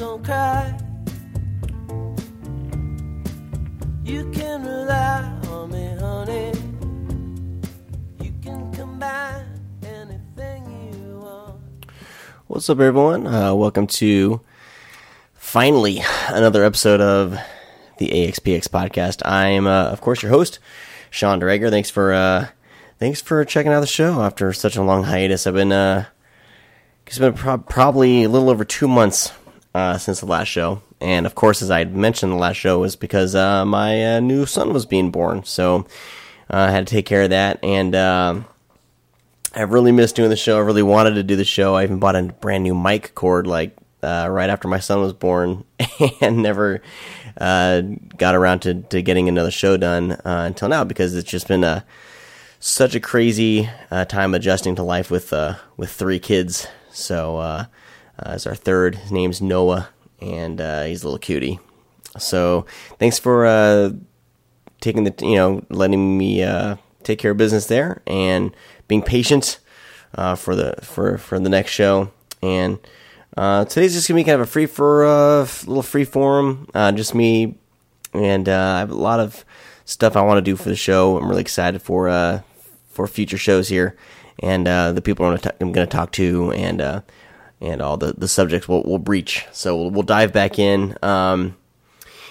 Don't cry. You can rely on me, honey. You can combine anything you want. What's up, everyone? Uh, welcome to finally another episode of the AXPX podcast. I'm, uh, of course, your host, Sean Drager. Thanks for uh, thanks for checking out the show after such a long hiatus. I've been uh, it's been pro- probably a little over two months uh, since the last show, and of course, as I mentioned, the last show was because uh, my uh, new son was being born, so uh, I had to take care of that, and. Um, I really missed doing the show. I really wanted to do the show. I even bought a brand new mic cord like uh, right after my son was born, and never uh, got around to, to getting another show done until now because it's just been a such a crazy time adjusting to life with with three kids. So uh, it's our third. His name's Noah, and uh, he's a little cutie. So thanks for uh, taking the you know letting me uh, take care of business there and being patient uh, for the for for the next show. And uh, today's just gonna be kind of a free for uh, little free forum, just me, and I have a lot of stuff I want to do for the show. I'm really excited for uh, for future shows here, and the people I'm gonna, t- I'm gonna talk to, and and all the the subjects we'll, we'll breach. So we'll, we'll dive back in. Um,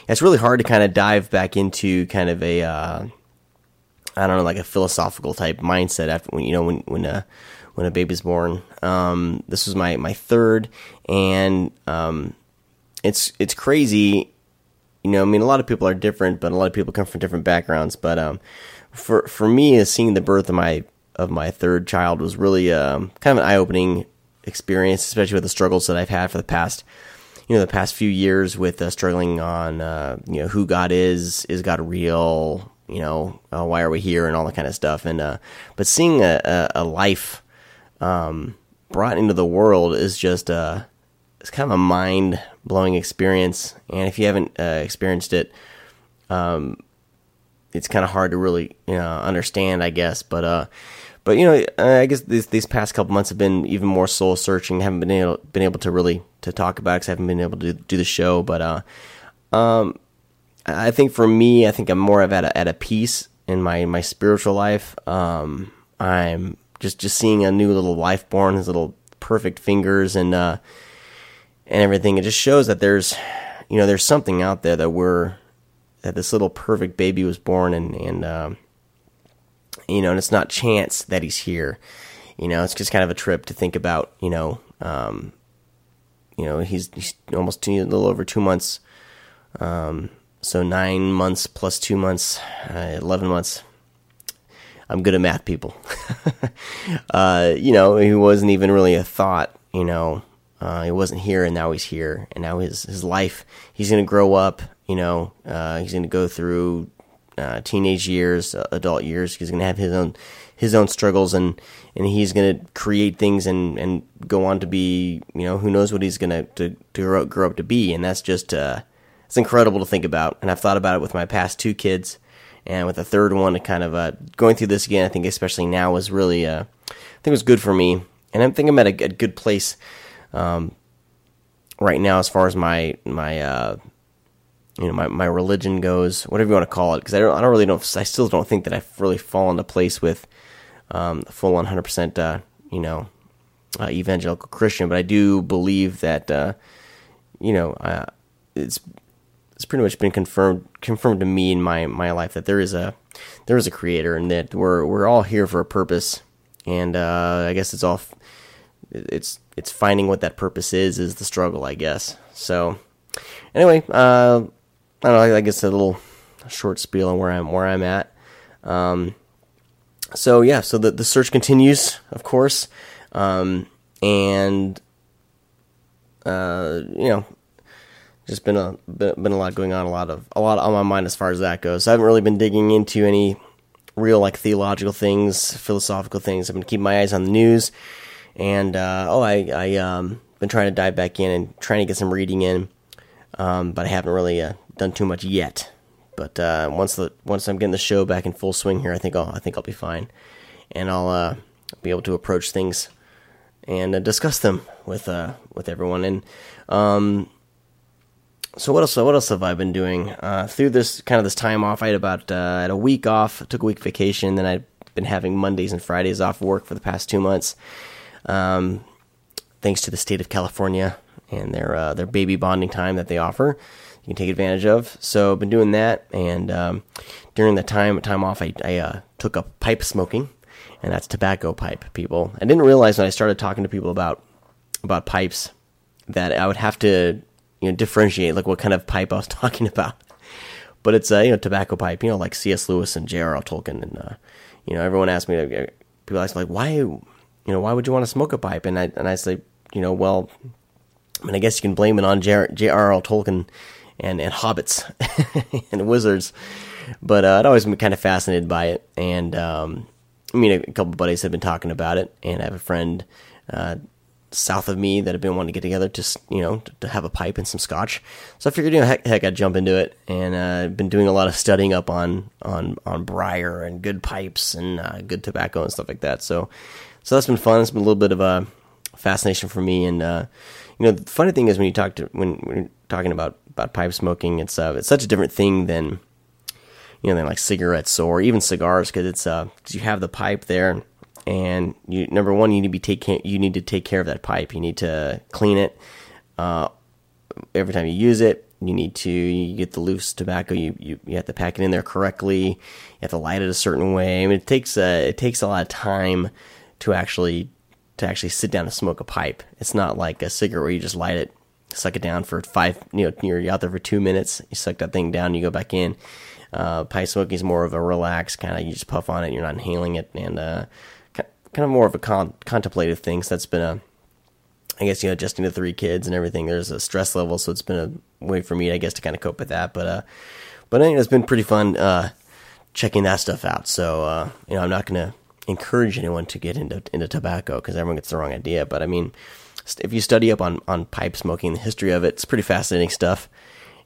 it's really hard to kind of dive back into kind of a uh, I don't know, like a philosophical type mindset after when you know when when a when a baby's born. Um, this was my my third, and um, it's it's crazy. You know, I mean, a lot of people are different, but a lot of people come from different backgrounds. But um, for for me, seeing the birth of my of my third child was really um, kind of an eye opening experience, especially with the struggles that I've had for the past you know the past few years with uh, struggling on uh, you know who God is, is God real, you know uh, why are we here, and all that kind of stuff. And uh, but seeing a, a, a life um, brought into the world is just uh, it's kind of a mind blowing experience. And if you haven't uh, experienced it, um, it's kind of hard to really you know understand, I guess. But uh, but you know, I guess these these past couple months have been even more soul searching. Haven't been able been able to really to talk about because I haven't been able to do the show. But uh, um, I think for me, I think I'm more of at a, at a peace in my my spiritual life. Um, I'm just just seeing a new little life born, his little perfect fingers and uh, and everything. It just shows that there's you know there's something out there that we're that this little perfect baby was born and and um, you know, and it's not chance that he's here. You know, it's just kind of a trip to think about. You know, um, you know, he's, he's almost two, a little over two months. Um, so nine months plus two months, uh, eleven months. I'm good at math, people. uh, you know, he wasn't even really a thought. You know, uh, he wasn't here, and now he's here, and now his his life. He's gonna grow up. You know, uh, he's gonna go through uh, teenage years, uh, adult years. He's going to have his own his own struggles, and and he's going to create things and and go on to be you know who knows what he's going to to grow, grow up to be, and that's just uh, it's incredible to think about. And I've thought about it with my past two kids, and with the third one, to kind of uh, going through this again. I think especially now was really uh, I think it was good for me, and I think I'm at a, a good place. Um, right now, as far as my my uh, you know my, my religion goes, whatever you want to call it, because I don't I don't really know. If, I still don't think that I've really fallen into place with um, full 100 percent uh, you know uh, evangelical Christian, but I do believe that uh, you know uh, it's it's pretty much been confirmed confirmed to me in my my life that there is a there is a creator and that we're we're all here for a purpose, and uh, I guess it's all it's it's finding what that purpose is is the struggle, I guess. So anyway, uh, I don't know. I guess a little short spiel on where I'm where I'm at. Um, so yeah, so the the search continues, of course, um, and uh, you know, just been a been, been a lot going on, a lot of a lot on my mind as far as that goes. I haven't really been digging into any real like theological things, philosophical things. I've been keeping my eyes on the news, and uh, oh, I I um been trying to dive back in and trying to get some reading in, um, but I haven't really uh, done too much yet. But uh, once the once I'm getting the show back in full swing here, I think I'll I think I'll be fine, and I'll uh, be able to approach things and uh, discuss them with uh, with everyone. And um, so what else? What else have I been doing uh, through this kind of this time off? I had about uh, had a week off, took a week vacation, then I've been having Mondays and Fridays off work for the past two months. Um, thanks to the state of California and their uh, their baby bonding time that they offer, you can take advantage of. So I've been doing that, and um, during the time time off, I, I uh, took up pipe smoking, and that's tobacco pipe. People, I didn't realize when I started talking to people about about pipes that I would have to you know differentiate like what kind of pipe I was talking about. But it's a you know tobacco pipe, you know like C.S. Lewis and J.R.R. Tolkien, and uh, you know everyone asked me, uh, people ask like why you know why would you want to smoke a pipe, and I and I say you know well, I mean I guess you can blame it on J.R.R. Tolkien and and hobbits and wizards, but uh, I'd always been kind of fascinated by it, and um, I mean a, couple buddies have been talking about it, and I have a friend. Uh, south of me that have been wanting to get together to you know to, have a pipe and some scotch. So I figured, you know, heck, heck I'd jump into it, and uh, I've been doing a lot of studying up on on on briar and good pipes and uh, good tobacco and stuff like that. So so that's been fun. It's been a little bit of a fascination for me, and uh, you know, the funny thing is when you talk to when, talking about about pipe smoking, it's uh, it's such a different thing than you know than like cigarettes or even cigars because it's uh you have the pipe there and you number one you need to be take you need to take care of that pipe. You need to clean it uh, every time you use it. You need to you get the loose tobacco you, you you have to pack it in there correctly. You have to light it a certain way. I mean it takes a, it takes a lot of time to actually to actually sit down and smoke a pipe it's not like a cigarette where you just light it suck it down for five you know you're out there for two minutes you suck that thing down you go back in uh, pipe smoking is more of a relaxed kind of you just puff on it you're not inhaling it and uh, kind of more of a con- contemplative thing. So that's been a, I guess you know, adjusting to three kids and everything. There's a stress level, so it's been a way for me, I guess, to kind of cope with that. But uh, but anyway, it's been pretty fun uh, checking that stuff out. So uh, you know, I'm not going to encourage anyone to get into into tobacco because everyone gets the wrong idea. But I mean, if you study up on on pipe smoking, the history of it, it's pretty fascinating stuff.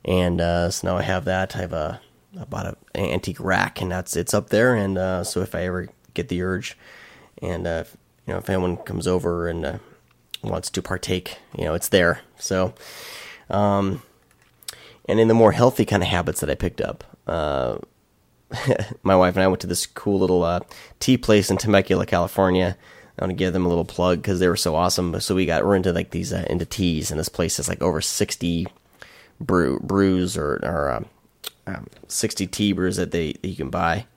And uh, so now I have that. I have a I bought an antique rack, and that's it's up there. And uh, so if I ever get the urge and uh, you know if anyone comes over and uh, wants to partake, you know it's there. So, um, and in the more healthy kind of habits that I picked up, uh, my wife and I went to this cool little uh, tea place in Temecula, California. I want to give them a little plug because they were so awesome. So we got we're into like these uh, into teas, and this place is like over sixty brew brews or or um, um, sixty tea brews that they that you can buy.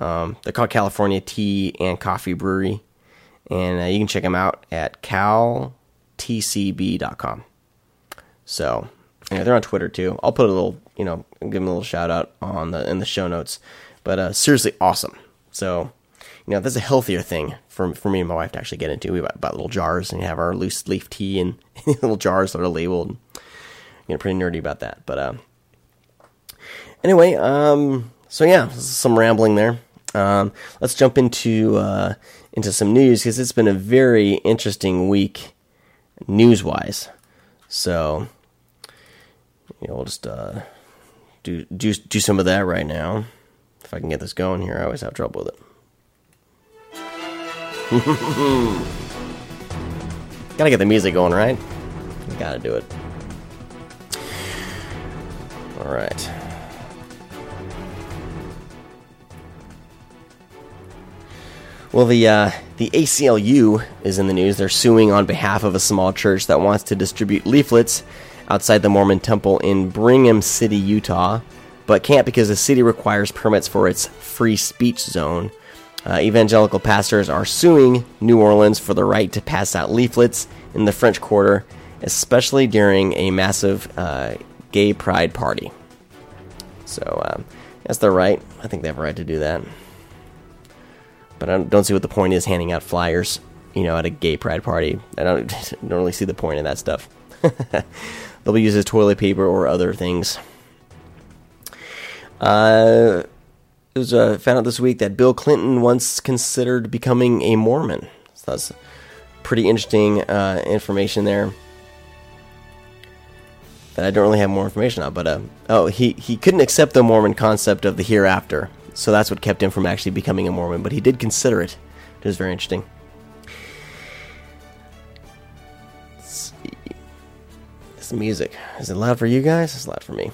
Um, they're called California Tea and Coffee Brewery, and uh, you can check them out at caltcb.com. So, yeah, they're on Twitter too. I'll put a little, you know, give them a little shout out on the in the show notes. But uh, seriously, awesome. So, you know, that's a healthier thing for for me and my wife to actually get into. We buy little jars and have our loose leaf tea and little jars that are labeled. You know, pretty nerdy about that. But uh, anyway, um, so yeah, some rambling there. Um, let's jump into uh, into some news because it's been a very interesting week news wise. So you know, we'll just uh, do do do some of that right now. If I can get this going here, I always have trouble with it. Gotta get the music going, right? Gotta do it. All right. Well, the uh, the ACLU is in the news. They're suing on behalf of a small church that wants to distribute leaflets outside the Mormon temple in Brigham City, Utah, but can't because the city requires permits for its free speech zone. Uh, evangelical pastors are suing New Orleans for the right to pass out leaflets in the French Quarter, especially during a massive uh, gay pride party. So, um, that's their right. I think they have a right to do that but I don't see what the point is handing out flyers, you know, at a gay pride party. I don't, don't really see the point in that stuff. They'll be used as toilet paper or other things. Uh, it was uh, found out this week that Bill Clinton once considered becoming a Mormon. So that's pretty interesting uh, information there. That I don't really have more information on, but uh, oh, he he couldn't accept the Mormon concept of the hereafter, so that's what kept him from actually becoming a Mormon. But he did consider it, which is very interesting. Let's see. This music is it loud for you guys? It's loud for me.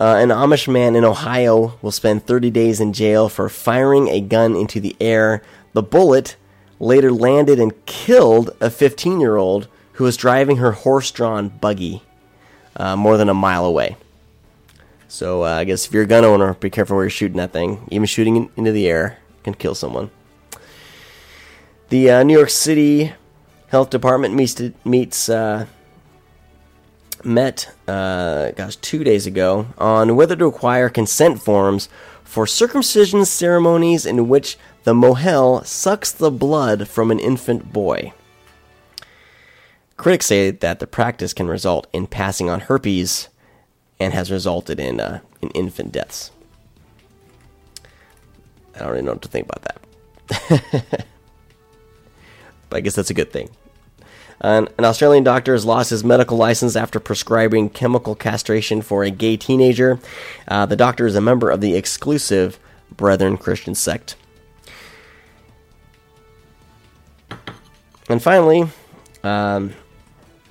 Uh, an Amish man in Ohio will spend 30 days in jail for firing a gun into the air. The bullet later landed and killed a 15 year old who was driving her horse drawn buggy uh, more than a mile away. So uh, I guess if you're a gun owner, be careful where you're shooting that thing. Even shooting in, into the air can kill someone. The uh, New York City Health Department meets, meets uh, met, uh, gosh, two days ago on whether to require consent forms for circumcision ceremonies in which the mohel sucks the blood from an infant boy. Critics say that the practice can result in passing on herpes and has resulted in, uh, in infant deaths. I don't really know what to think about that. but I guess that's a good thing. An, an, Australian doctor has lost his medical license after prescribing chemical castration for a gay teenager. Uh, the doctor is a member of the exclusive Brethren Christian sect. And finally, um,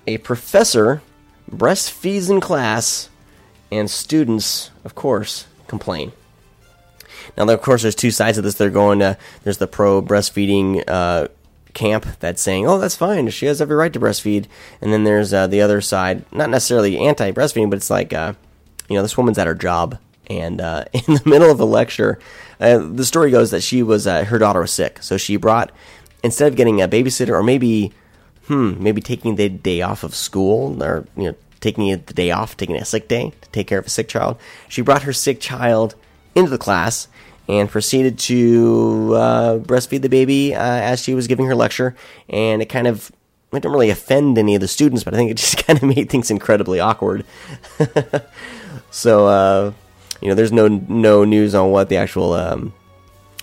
a professor breastfeeds in class, and students, of course, complain. Now, of course, there's two sides of this. They're going to there's the pro breastfeeding uh, camp that's saying, "Oh, that's fine. She has every right to breastfeed," and then there's uh, the other side, not necessarily anti-breastfeeding, but it's like, uh, you know, this woman's at her job, and uh, in the middle of a lecture, uh, the story goes that she was uh, her daughter was sick, so she brought instead of getting a babysitter or maybe, hmm, maybe taking the day off of school or you know taking the day off, taking a sick day to take care of a sick child, she brought her sick child into the class and proceeded to uh, breastfeed the baby uh, as she was giving her lecture. And it kind of it didn't really offend any of the students, but I think it just kind of made things incredibly awkward. so uh, you know, there's no no news on what the actual um,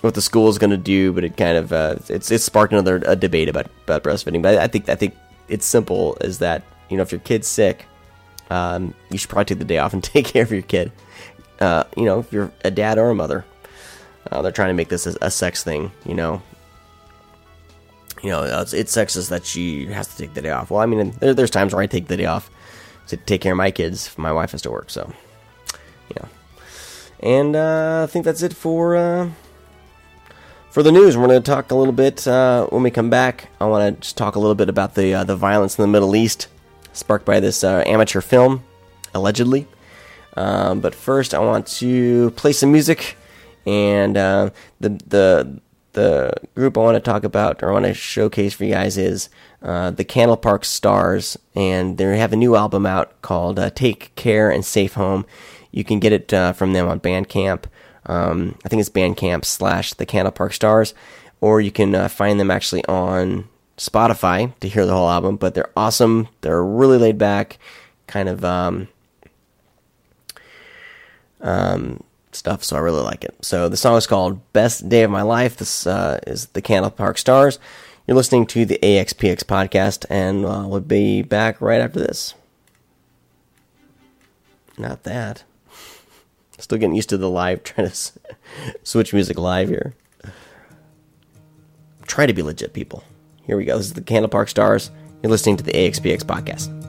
what the school is going to do, but it kind of uh, it's it's sparked another a debate about about breastfeeding. But I think I think it's simple is that you know if your kid's sick, um, you should probably take the day off and take care of your kid. Uh, you know, if you're a dad or a mother, uh, they're trying to make this a, sex thing, you know. You know, it's, it's sexist that she has to take the day off. Well, I mean, there, there's times where I take the day off to take care of my kids my wife has to work. So, yeah. And uh, I think that's it for uh, for the news. We're going to talk a little bit uh, when we come back. I want to just talk a little bit about the uh, the violence in the Middle East sparked by this uh, amateur film, allegedly. Um, but first, I want to play some music and uh, the the the group I want to talk about or I want to showcase for you guys is uh, the Candle Park Stars, and they have a new album out called uh, "Take Care and Safe Home." You can get it uh, from them on Bandcamp. Um, I think it's Bandcamp slash the Candle Park Stars, or you can uh, find them actually on Spotify to hear the whole album. But they're awesome. They're really laid back, kind of um, um, stuff, so I really like it. So the song is called Best Day of My Life. This uh, is the Candle Park Stars. You're listening to the AXPX podcast, and uh, we'll be back right after this. Not that. Still getting used to the live, trying to switch music live here. Try to be legit, people. Here we go. This is the Candle Park Stars. You're listening to the AXPX podcast.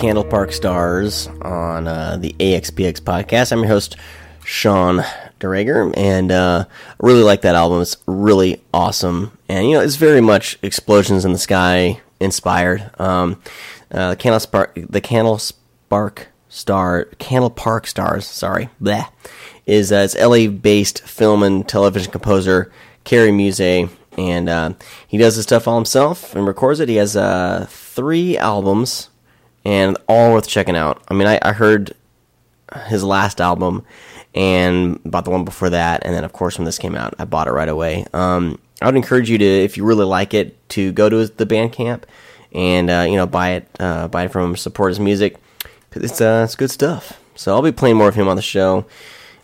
Candle Park Stars on uh, the AXPX podcast. I'm your host, Sean DeRager, and uh, I really like that album. It's really awesome, and you know, it's very much Explosions in the Sky inspired. Um, uh, the Candle Spark, the Candle Spark Star, Candle Park Stars, sorry, bleh, is uh, it's LA-based film and television composer Kerry Muse and uh, he does his stuff all himself and records it. He has uh, three albums, and all worth checking out. I mean, I, I heard his last album and bought the one before that, and then of course when this came out, I bought it right away. Um, I would encourage you to, if you really like it, to go to the Bandcamp and uh, you know buy it, uh, buy it from him, support his music it's uh, it's good stuff. So I'll be playing more of him on the show.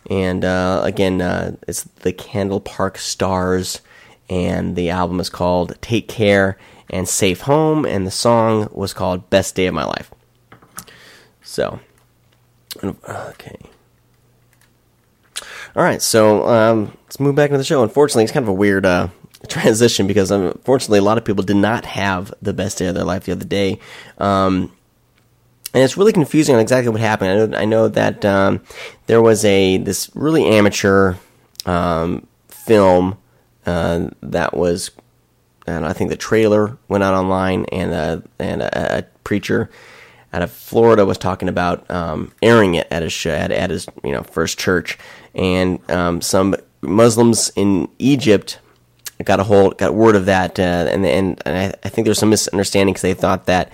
And uh, again, uh, it's the Candle Park Stars and the album is called Take Care and Safe Home, and the song was called Best Day of My Life. So, okay. All right, so um, let's move back into the show. Unfortunately, it's kind of a weird uh, transition because unfortunately, a lot of people did not have the best day of their life the other day. Um, and it's really confusing on exactly what happened. I know, I know that um, there was a this really amateur um, film uh, that was, and I think the trailer went out online, and uh, and a, a, preacher out of Florida was talking about um, airing it at his at, at his you know first church, and um, some Muslims in Egypt got a hold got word of that, uh, and and, and I, I, think there's some misunderstanding because they thought that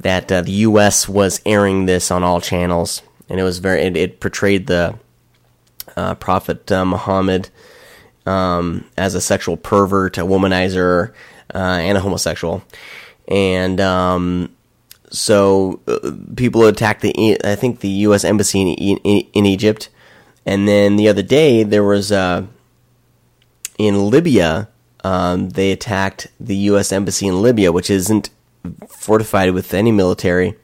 that uh, the U.S. was airing this on all channels, and it was very it, it portrayed the uh, Prophet uh, Muhammad um, as a sexual pervert, a womanizer, uh, and a homosexual. And um, so uh, people attacked the, I think, the U.S. embassy in, in, in Egypt. And then the other day, there was uh, in Libya, um, they attacked the U.S. embassy in Libya, which isn't fortified with any military.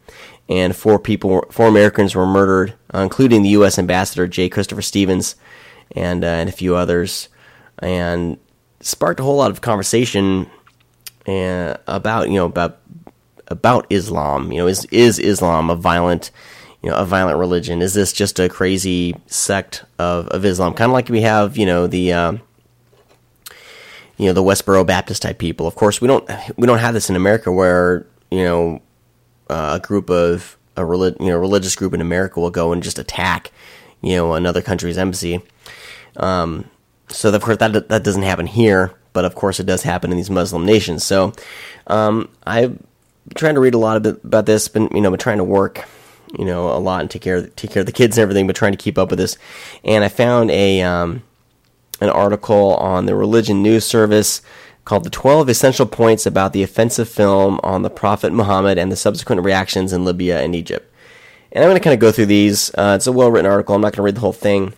And four people, four Americans were murdered, including the U.S. ambassador J. Christopher Stevens, and uh, and a few others and sparked a whole lot of conversation uh, about you know about about Islam. You know, is is Islam a violent you know a violent religion? Is this just a crazy sect of, of Islam? Kind of like we have you know the uh, you know the Westboro Baptist type people. Of course, we don't we don't have this in America where you know uh, a group of a relig- you know religious group in America will go and just attack you know another country's embassy. Um, so of course that that doesn't happen here, but of course it does happen in these Muslim nations. So um, I've been trying to read a lot about this, been you know been trying to work you know a lot and take care of, take care of the kids and everything, but trying to keep up with this. And I found a um, an article on the Religion News Service called "The 12 Essential Points About the Offensive Film on the Prophet Muhammad and the Subsequent Reactions in Libya and Egypt." And I'm going to kind of go through these. Uh, it's a well written article. I'm not going to read the whole thing.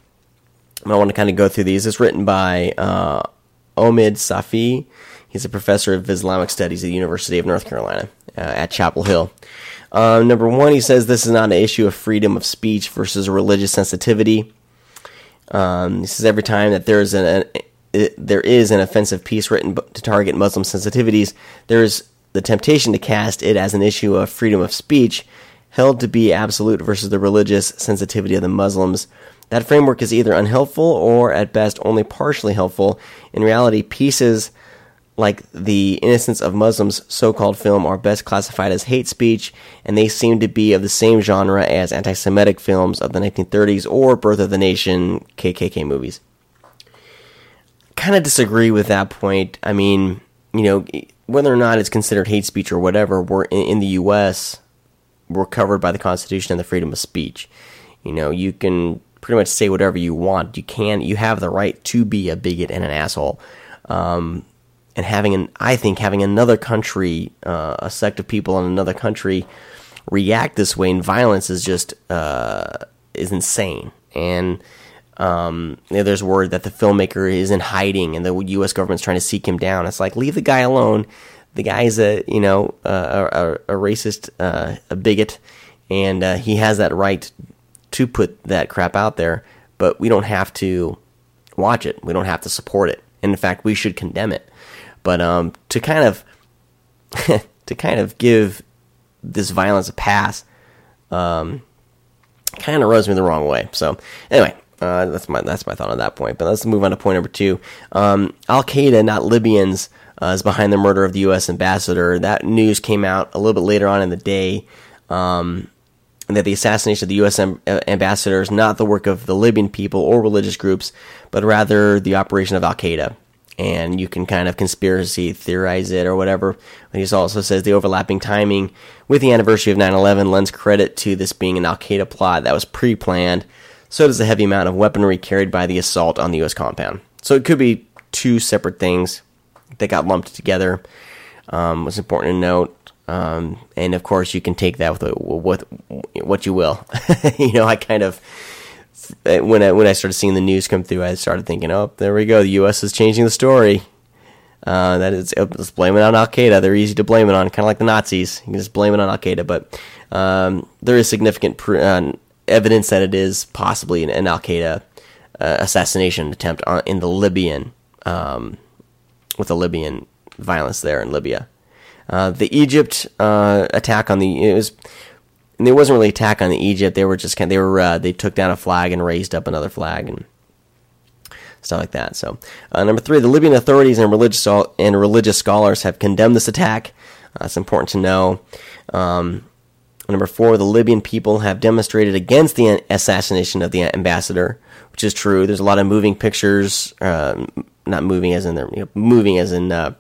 I want to kind of go through these. It's written by uh, Omid Safi. He's a professor of Islamic Studies at the University of North Carolina uh, at Chapel Hill. Uh, number one, he says this is not an issue of freedom of speech versus religious sensitivity. Um, he says every time that there is an, an there is an offensive piece written to target Muslim sensitivities, there is the temptation to cast it as an issue of freedom of speech, held to be absolute versus the religious sensitivity of the Muslims. That framework is either unhelpful or, at best, only partially helpful. In reality, pieces like The Innocence of Muslims so called film are best classified as hate speech, and they seem to be of the same genre as anti Semitic films of the 1930s or Birth of the Nation KKK movies. Kind of disagree with that point. I mean, you know, whether or not it's considered hate speech or whatever, we're in, in the U.S., we're covered by the Constitution and the freedom of speech. You know, you can pretty much say whatever you want. You can, you have the right to be a bigot and an asshole. Um, and having an, I think having another country, uh, a sect of people in another country react this way in violence is just, uh, is insane. And, um, you know, there's word that the filmmaker is in hiding and the U.S. government's trying to seek him down. It's like, leave the guy alone. The guy's a, you know, a, a, a racist, uh, a bigot, and, uh, he has that right to put that crap out there, but we don't have to watch it. We don't have to support it. And in fact, we should condemn it. But um, to kind of to kind of give this violence a pass, um, kind of rubs me the wrong way. So anyway, uh, that's my that's my thought on that point. But let's move on to point number two. Um, Al Qaeda, not Libyans, uh, is behind the murder of the U.S. ambassador. That news came out a little bit later on in the day. Um, that the assassination of the U.S. Uh, ambassador is not the work of the Libyan people or religious groups, but rather the operation of Al Qaeda. And you can kind of conspiracy theorize it or whatever. But he also says the overlapping timing with the anniversary of 9 11 lends credit to this being an Al Qaeda plot that was pre planned. So does the heavy amount of weaponry carried by the assault on the U.S. compound. So it could be two separate things that got lumped together. Um, what's important to note um, and of course, you can take that with what what you will. you know, I kind of when I when I started seeing the news come through, I started thinking, oh, there we go. The U.S. is changing the story. Uh, that is, let's blame it on Al Qaeda. They're easy to blame it on, kind of like the Nazis. You can just blame it on Al Qaeda, but um, there is significant pr- uh, evidence that it is possibly an, an Al Qaeda uh, assassination attempt on, in the Libyan, um, with the Libyan violence there in Libya. Uh, the Egypt uh, attack on the it was it wasn't really attack on the Egypt. They were just kind of, they were uh, they took down a flag and raised up another flag and stuff like that. So uh, number three, the Libyan authorities and religious and religious scholars have condemned this attack. it's important to know. Um, number four, the Libyan people have demonstrated against the assassination of the ambassador, which is true. There's a lot of moving pictures, uh, not moving as in they're you know, moving as in uh,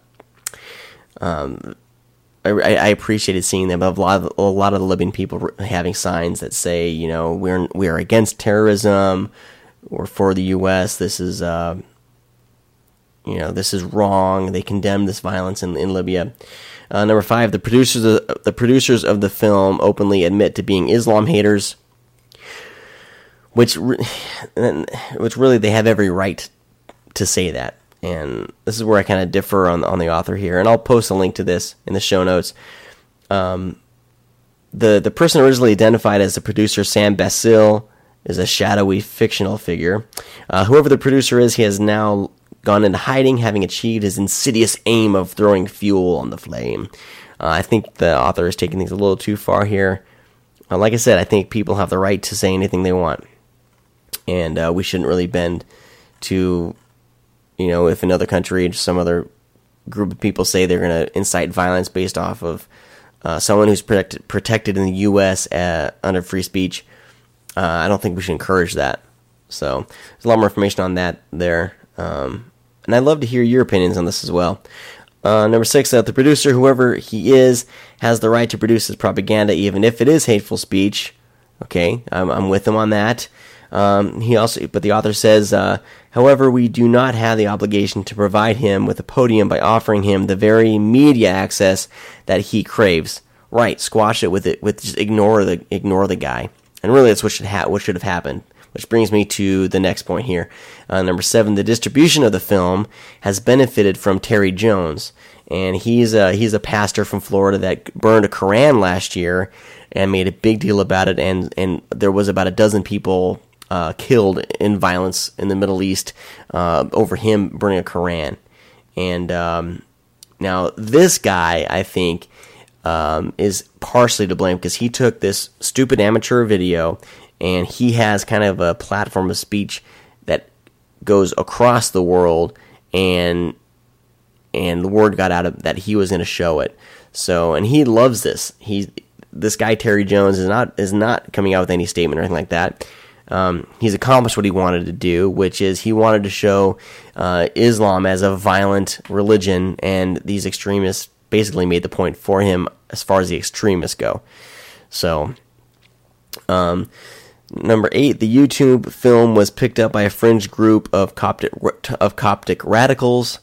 um, I, I appreciated seeing them. A lot of a lot of the Libyan people having signs that say, you know, we're we are against terrorism, or for the U.S. This is, uh, you know, this is wrong. They condemn this violence in in Libya. Uh, number five, the producers of, the producers of the film openly admit to being Islam haters, which which really they have every right to say that and this is where I kind of differ on on the author here, and I'll post a link to this in the show notes. Um, the the person originally identified as the producer, Sam Bacile, is a shadowy fictional figure. Uh, whoever the producer is, he has now gone into hiding, having achieved his insidious aim of throwing fuel on the flame. Uh, I think the author is taking things a little too far here. Uh, like I said, I think people have the right to say anything they want, and uh, we shouldn't really bend to you know, if another country, some other group of people say they're going to incite violence based off of uh, someone who's protected protected in the U.S. At, uh, under free speech, uh, I don't think we should encourage that. So there's a lot more information on that there, um, and I'd love to hear your opinions on this as well. Uh, number six, that the producer, whoever he is, has the right to produce his propaganda, even if it is hateful speech. Okay, I'm, I'm with him on that. Um, he also, but the author says, uh, however, we do not have the obligation to provide him with a podium by offering him the very media access that he craves. Right, squash it with it, with just ignore the ignore the guy, and really that's what should ha- what should have happened. Which brings me to the next point here. Uh, number seven, the distribution of the film has benefited from Terry Jones, and he's a, he's a pastor from Florida that burned a Koran last year and made a big deal about it, and and there was about a dozen people uh, killed in violence in the Middle East uh, over him burning a Koran. And um, now this guy, I think, um, is partially to blame because he took this stupid amateur video and he has kind of a platform of speech that goes across the world and and the word got out of that he was going to show it. So and he loves this. He this guy Terry Jones is not is not coming out with any statement or anything like that um, he's accomplished what he wanted to do, which is he wanted to show uh, Islam as a violent religion, and these extremists basically made the point for him as far as the extremists go. So, um, number eight, the YouTube film was picked up by a fringe group of Coptic of Coptic radicals.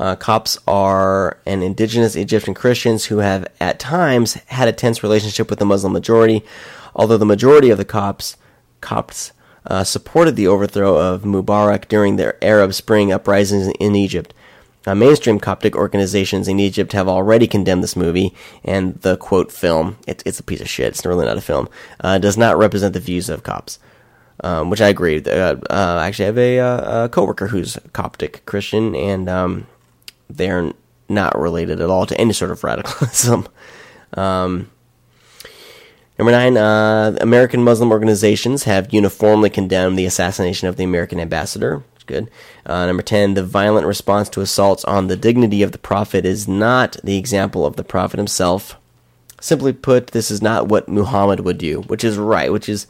Uh, Copts are an indigenous Egyptian Christians who have at times had a tense relationship with the Muslim majority, although the majority of the Copts Copts uh, supported the overthrow of Mubarak during the Arab Spring uprisings in Egypt. Mainstream Coptic organizations in Egypt have already condemned this movie, and the quote film, it, it's a piece of shit, it's really not a film, uh, does not represent the views of Copts. Um, which I agree. Uh, uh, actually, I have a, uh, a coworker who's Coptic Christian, and um, they're not related at all to any sort of radicalism. um, Number nine, uh, American Muslim organizations have uniformly condemned the assassination of the American ambassador. It's good. Uh, number 10, the violent response to assaults on the dignity of the Prophet is not the example of the Prophet himself. Simply put, this is not what Muhammad would do, which is right, which is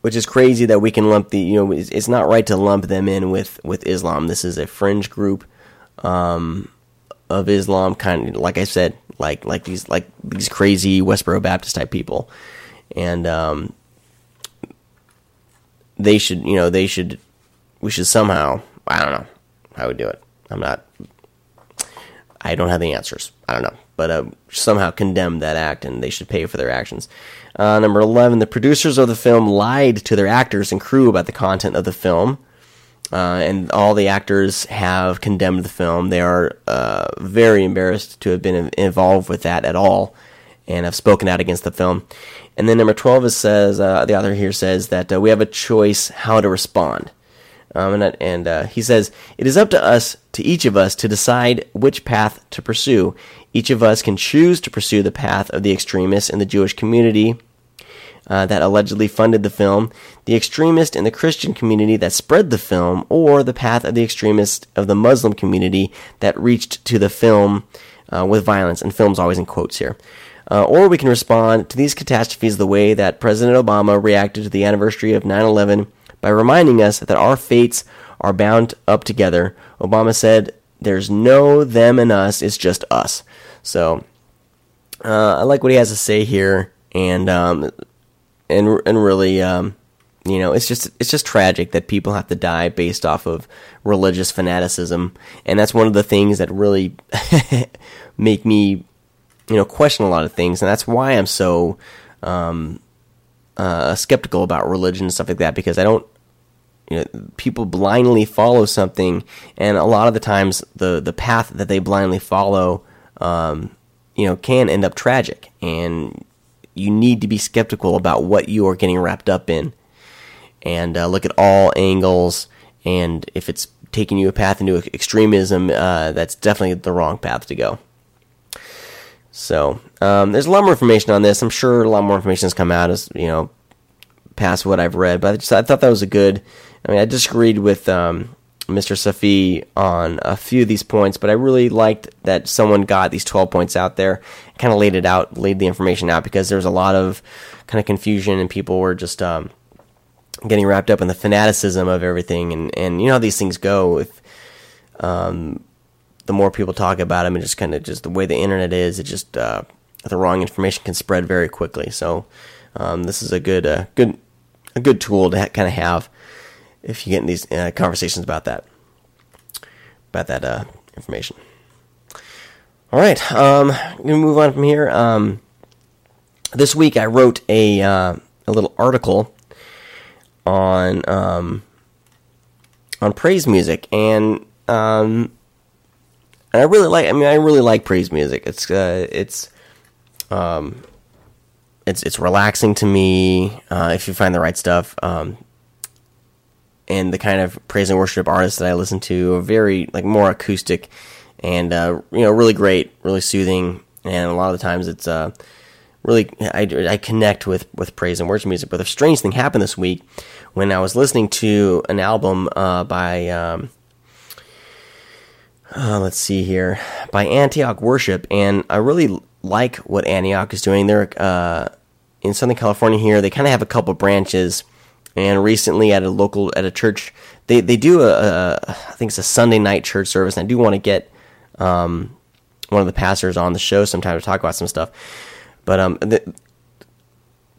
which is crazy that we can lump the you know it's, it's not right to lump them in with with Islam. This is a fringe group um, of Islam, kind of like I said, like like these like these crazy Westboro Baptist type people, and um, they should you know they should we should somehow I don't know how we do it. I'm not. I don't have the answers. I don't know, but uh, somehow condemn that act, and they should pay for their actions. Uh, number eleven, the producers of the film lied to their actors and crew about the content of the film. Uh, and all the actors have condemned the film. They are uh, very embarrassed to have been involved with that at all, and have spoken out against the film. And then number twelve is says uh, the author here says that uh, we have a choice how to respond, um, and, and uh, he says it is up to us, to each of us, to decide which path to pursue. Each of us can choose to pursue the path of the extremists in the Jewish community uh, that allegedly funded the film, the extremist in the Christian community that spread the film, or the path of the extremist of the Muslim community that reached to the film uh, with violence, and film's always in quotes here. Uh, or we can respond to these catastrophes the way that President Obama reacted to the anniversary of 9 11 by reminding us that our fates are bound up together. Obama said, There's no them and us, it's just us. So, uh, I like what he has to say here, and um, and and really, um, you know, it's just it's just tragic that people have to die based off of religious fanaticism, and that's one of the things that really make me, you know, question a lot of things, and that's why I'm so um, uh, skeptical about religion and stuff like that because I don't. You know, people blindly follow something, and a lot of the times the the path that they blindly follow, um, you know, can end up tragic. And you need to be skeptical about what you are getting wrapped up in and uh, look at all angles. And if it's taking you a path into extremism, uh, that's definitely the wrong path to go. So um, there's a lot more information on this. I'm sure a lot more information has come out as you know past what I've read, but I, just, I thought that was a good. I mean, I disagreed with um, Mr. Safi on a few of these points, but I really liked that someone got these 12 points out there, kind of laid it out, laid the information out, because there's a lot of kind of confusion and people were just um, getting wrapped up in the fanaticism of everything. And, and you know how these things go with um, the more people talk about them and just kind of just the way the internet is, it just uh, the wrong information can spread very quickly. So um, this is a good, uh, good, a good tool to ha- kind of have if you get in these uh, conversations about that, about that uh, information. All right, um, I'm gonna move on from here. Um, this week I wrote a uh, a little article on um, on praise music, and um, and I really like. I mean, I really like praise music. It's uh, it's um, it's it's relaxing to me uh, if you find the right stuff. Um, and the kind of praise and worship artists that I listen to are very like more acoustic and uh, you know really great, really soothing, and a lot of the times it's uh, really I, I connect with with praise and worship music. But a strange thing happened this week when I was listening to an album uh, by um, uh, let's see here by Antioch Worship, and I really like what Antioch is doing. They're uh, in Southern California here. They kind of have a couple branches and recently at a local at a church they they do a, a I think it's a Sunday night church service. And I do want to get um, one of the pastors on the show sometime to talk about some stuff. But um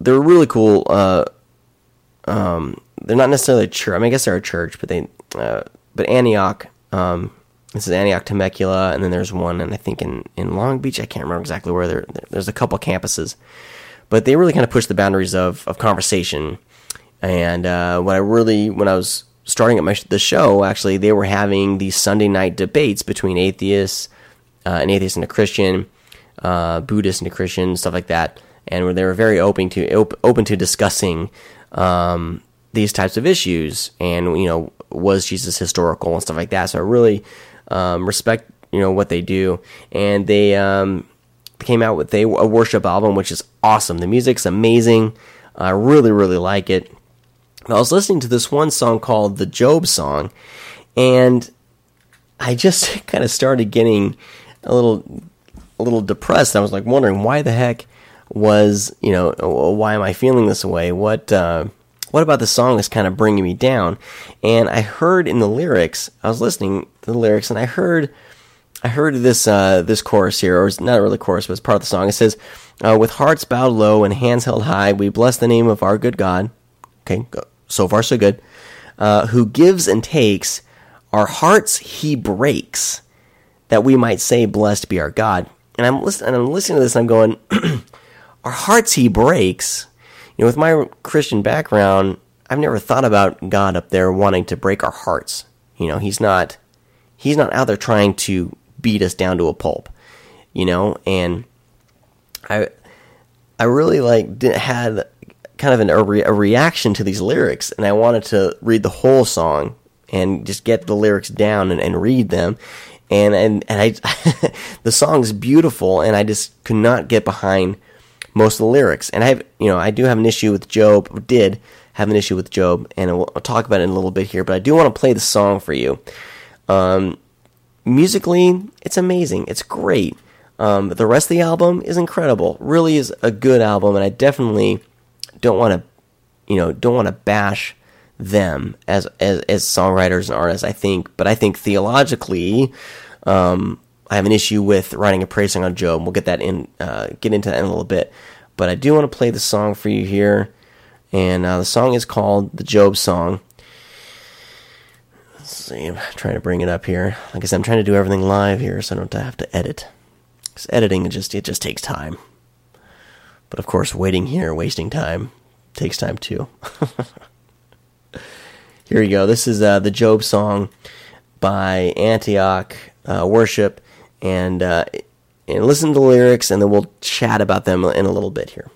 they're really cool uh, um, they're not necessarily a church I mean I guess they're a church but they uh, but Antioch um, this is Antioch Temecula and then there's one and I think in in Long Beach I can't remember exactly where there there's a couple campuses. But they really kind of push the boundaries of of conversation and uh, what I really, when I was starting at my the show, actually, they were having these Sunday night debates between atheists, uh, an atheist and a Christian, uh, Buddhist and a Christian, stuff like that, and where they were very open to op- open to discussing um, these types of issues, and you know, was Jesus historical and stuff like that. So I really um, respect you know what they do, and they um, came out with a, a worship album, which is awesome. The music's amazing. I really, really like it. I was listening to this one song called the Job Song, and I just kind of started getting a little, a little depressed. I was like wondering why the heck was, you know, why am I feeling this way? What, uh, what about the song is kind of bringing me down? And I heard in the lyrics, I was listening to the lyrics, and I heard, I heard this, uh, this chorus here, or it's not really chorus, but it's part of the song. It says, uh, "With hearts bowed low and hands held high, we bless the name of our good God." Okay, so far so good. Uh, who gives and takes, our hearts he breaks, that we might say, "Blessed be our God." And I'm listening, and I'm listening to this, and I'm going, "Our hearts he breaks." You know, with my Christian background, I've never thought about God up there wanting to break our hearts. You know, he's not he's not out there trying to beat us down to a pulp. You know, and I I really like did, had kind of an, a, re, a reaction to these lyrics, and I wanted to read the whole song and just get the lyrics down and, and read them. And and and I, the song's beautiful, and I just could not get behind most of the lyrics. And I have, you know, I do have an issue with Job, did have an issue with Job, and I'll, I'll talk about it in a little bit here, but I do want to play the song for you. Um, musically, it's amazing. It's great. Um, the rest of the album is incredible. Really is a good album, and I definitely don't want to, you know, don't want to bash them as, as as songwriters and artists. I think, but I think theologically, um, I have an issue with writing a praise song on Job. We'll get that in, uh, get into that in a little bit. But I do want to play the song for you here, and uh, the song is called the Job Song. Let's see, I'm trying to bring it up here. Like I said, I'm trying to do everything live here, so I don't have to edit. Because editing it just it just takes time. But of course, waiting here, wasting time, takes time too. here we go. This is uh, the Job Song by Antioch uh, Worship and uh, and listen to the lyrics, and then we'll chat about them in a little bit here.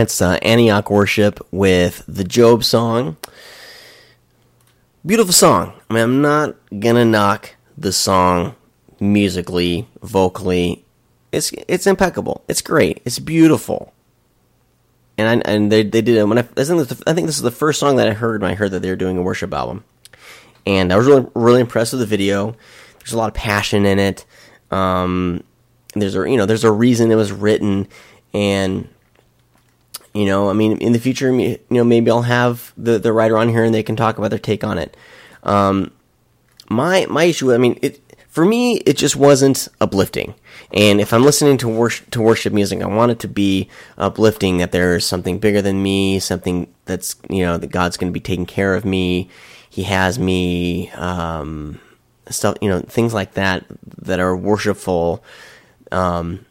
That's uh, Antioch Worship with the Job song. Beautiful song. I mean, I'm not gonna knock the song musically, vocally. It's it's impeccable. It's great. It's beautiful. And I, and they they did it when I, I think I think this is the first song that I heard when I heard that they were doing a worship album. And I was really really impressed with the video. There's a lot of passion in it. Um, there's a you know there's a reason it was written, and you know, I mean, in the future, you know, maybe I'll have the, the writer on here and they can talk about their take on it. Um, my my issue, I mean, it for me, it just wasn't uplifting. And if I'm listening to worship to worship music, I want it to be uplifting. That there's something bigger than me, something that's you know that God's going to be taking care of me. He has me, um, stuff you know, things like that that are worshipful, um,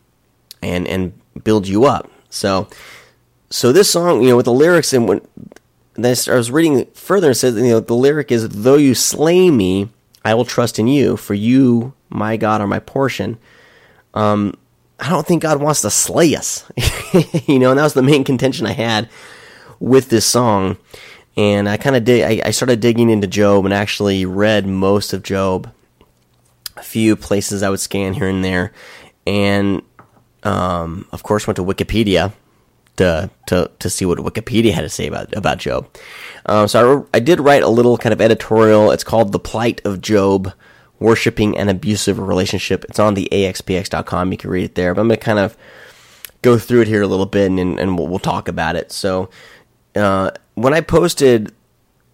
and and build you up. So so this song, you know, with the lyrics and when I was reading further, it says, you know, the lyric is, "Though you slay me, I will trust in you, for you, my God, are my portion." Um, I don't think God wants to slay us, you know, and that was the main contention I had with this song. And I kind of did. I, I started digging into Job and actually read most of Job. A few places I would scan here and there, and um, of course went to Wikipedia to to to see what Wikipedia had to say about about Job. Um, so I, I did write a little kind of editorial. It's called "The Plight of Job: Worshipping an Abusive Relationship." It's on the axpx.com. You can read it there. But I'm going to kind of go through it here a little bit, and and we'll, we'll talk about it. So uh, when I posted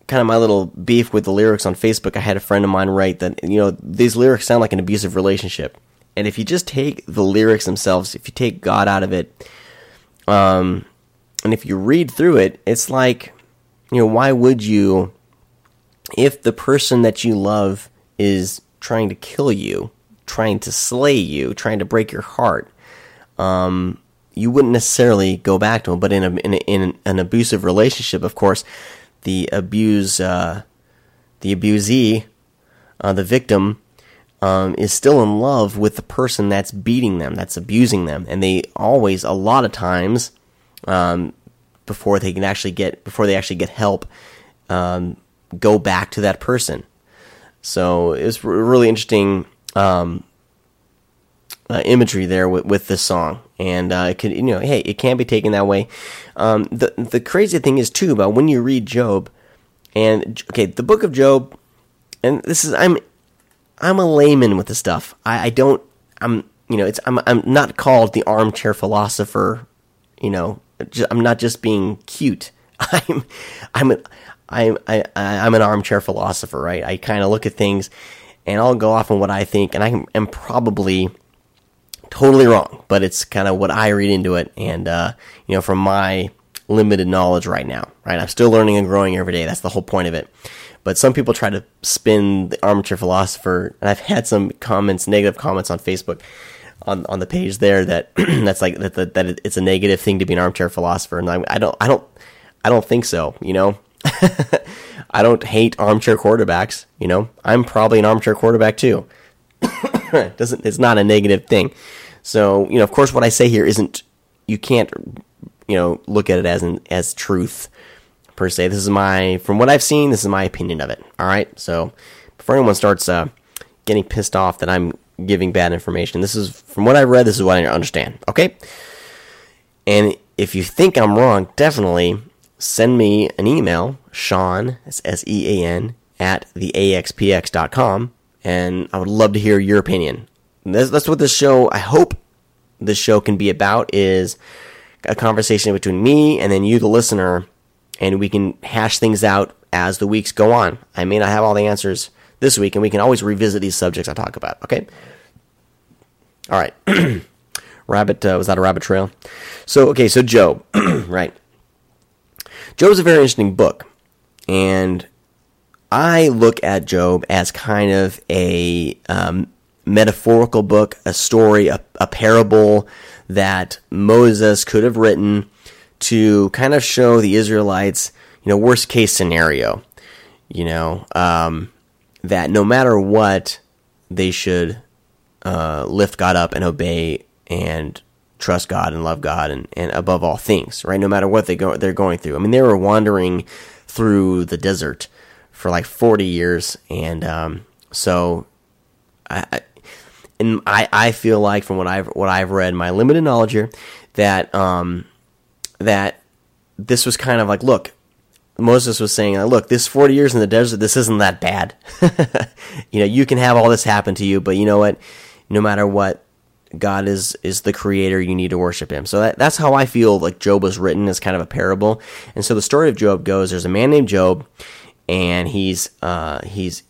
kind of my little beef with the lyrics on Facebook, I had a friend of mine write that you know these lyrics sound like an abusive relationship, and if you just take the lyrics themselves, if you take God out of it, um, and if you read through it, it's like, you know, why would you, if the person that you love is trying to kill you, trying to slay you, trying to break your heart, um, you wouldn't necessarily go back to him. But in a, in, a, in an abusive relationship, of course, the abuse, uh, the abusee, uh, the victim, um, is still in love with the person that's beating them, that's abusing them, and they always, a lot of times, um, before they can actually get, before they actually get help, um, go back to that person. So it's really interesting um, uh, imagery there with, with this song, and uh, it could, you know, hey, it can be taken that way. Um, the the crazy thing is too about when you read Job, and okay, the book of Job, and this is I'm I'm a layman with the stuff. I, I don't. I'm. You know. It's. I'm. I'm not called the armchair philosopher. You know. Ju- I'm not just being cute. I'm. I'm. A, I'm. I, I'm an armchair philosopher, right? I kind of look at things, and I'll go off on what I think, and I am probably totally wrong, but it's kind of what I read into it, and uh, you know, from my limited knowledge right now, right? I'm still learning and growing every day. That's the whole point of it. But some people try to spin the armchair philosopher, and I've had some comments, negative comments on Facebook, on on the page there that that's like that that, that it's a negative thing to be an armchair philosopher, and I, I don't I don't I don't think so. You know, I don't hate armchair quarterbacks. You know, I'm probably an armchair quarterback too. doesn't it's not a negative thing. So you know, of course, what I say here isn't you can't you know look at it as an as truth per se. This is my from what I've seen. This is my opinion of it. All right. So before anyone starts uh, getting pissed off that I'm giving bad information, this is from what I read. This is what I understand. Okay. And if you think I'm wrong, definitely send me an email, Sean, that's S E A N, at theaxpx.com, and I would love to hear your opinion. That's, that's what this show, I hope this show can be about, is a conversation between me and then you, the listener, and we can hash things out as the weeks go on. I may not have all the answers this week, and we can always revisit these subjects I talk about, okay? All right. rabbit, uh, was that a rabbit trail? So, okay, so Job, right. Job's a very interesting book, and I look at Job as kind of a um, metaphorical book, a story, a, a parable that Moses could have written to kind of show the Israelites, you know, worst case scenario, you know, um, that no matter what, they should uh, lift God up and obey and trust God and love God and, and above all things, right? No matter what they go they're going through. I mean, they were wandering through the desert for like forty years, and um, so I, I and I, I feel like from what I've what I've read, my limited knowledge here, that um, that this was kind of like, look, Moses was saying, look, this 40 years in the desert, this isn't that bad. you know, you can have all this happen to you, but you know what? No matter what, God is is the creator. You need to worship Him. So that, that's how I feel like Job was written as kind of a parable. And so the story of Job goes: there's a man named Job, and he's uh, he's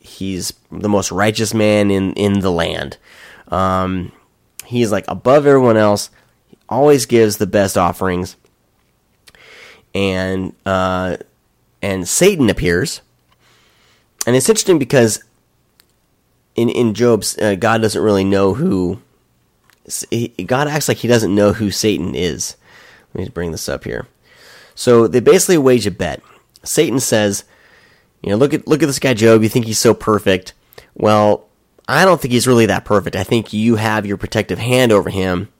he's the most righteous man in in the land. Um, he's like above everyone else. Always gives the best offerings. And uh, and Satan appears, and it's interesting because in in Job's, uh, God doesn't really know who. He, God acts like he doesn't know who Satan is. Let me bring this up here. So they basically wage a bet. Satan says, "You know, look at look at this guy Job. You think he's so perfect. Well, I don't think he's really that perfect. I think you have your protective hand over him."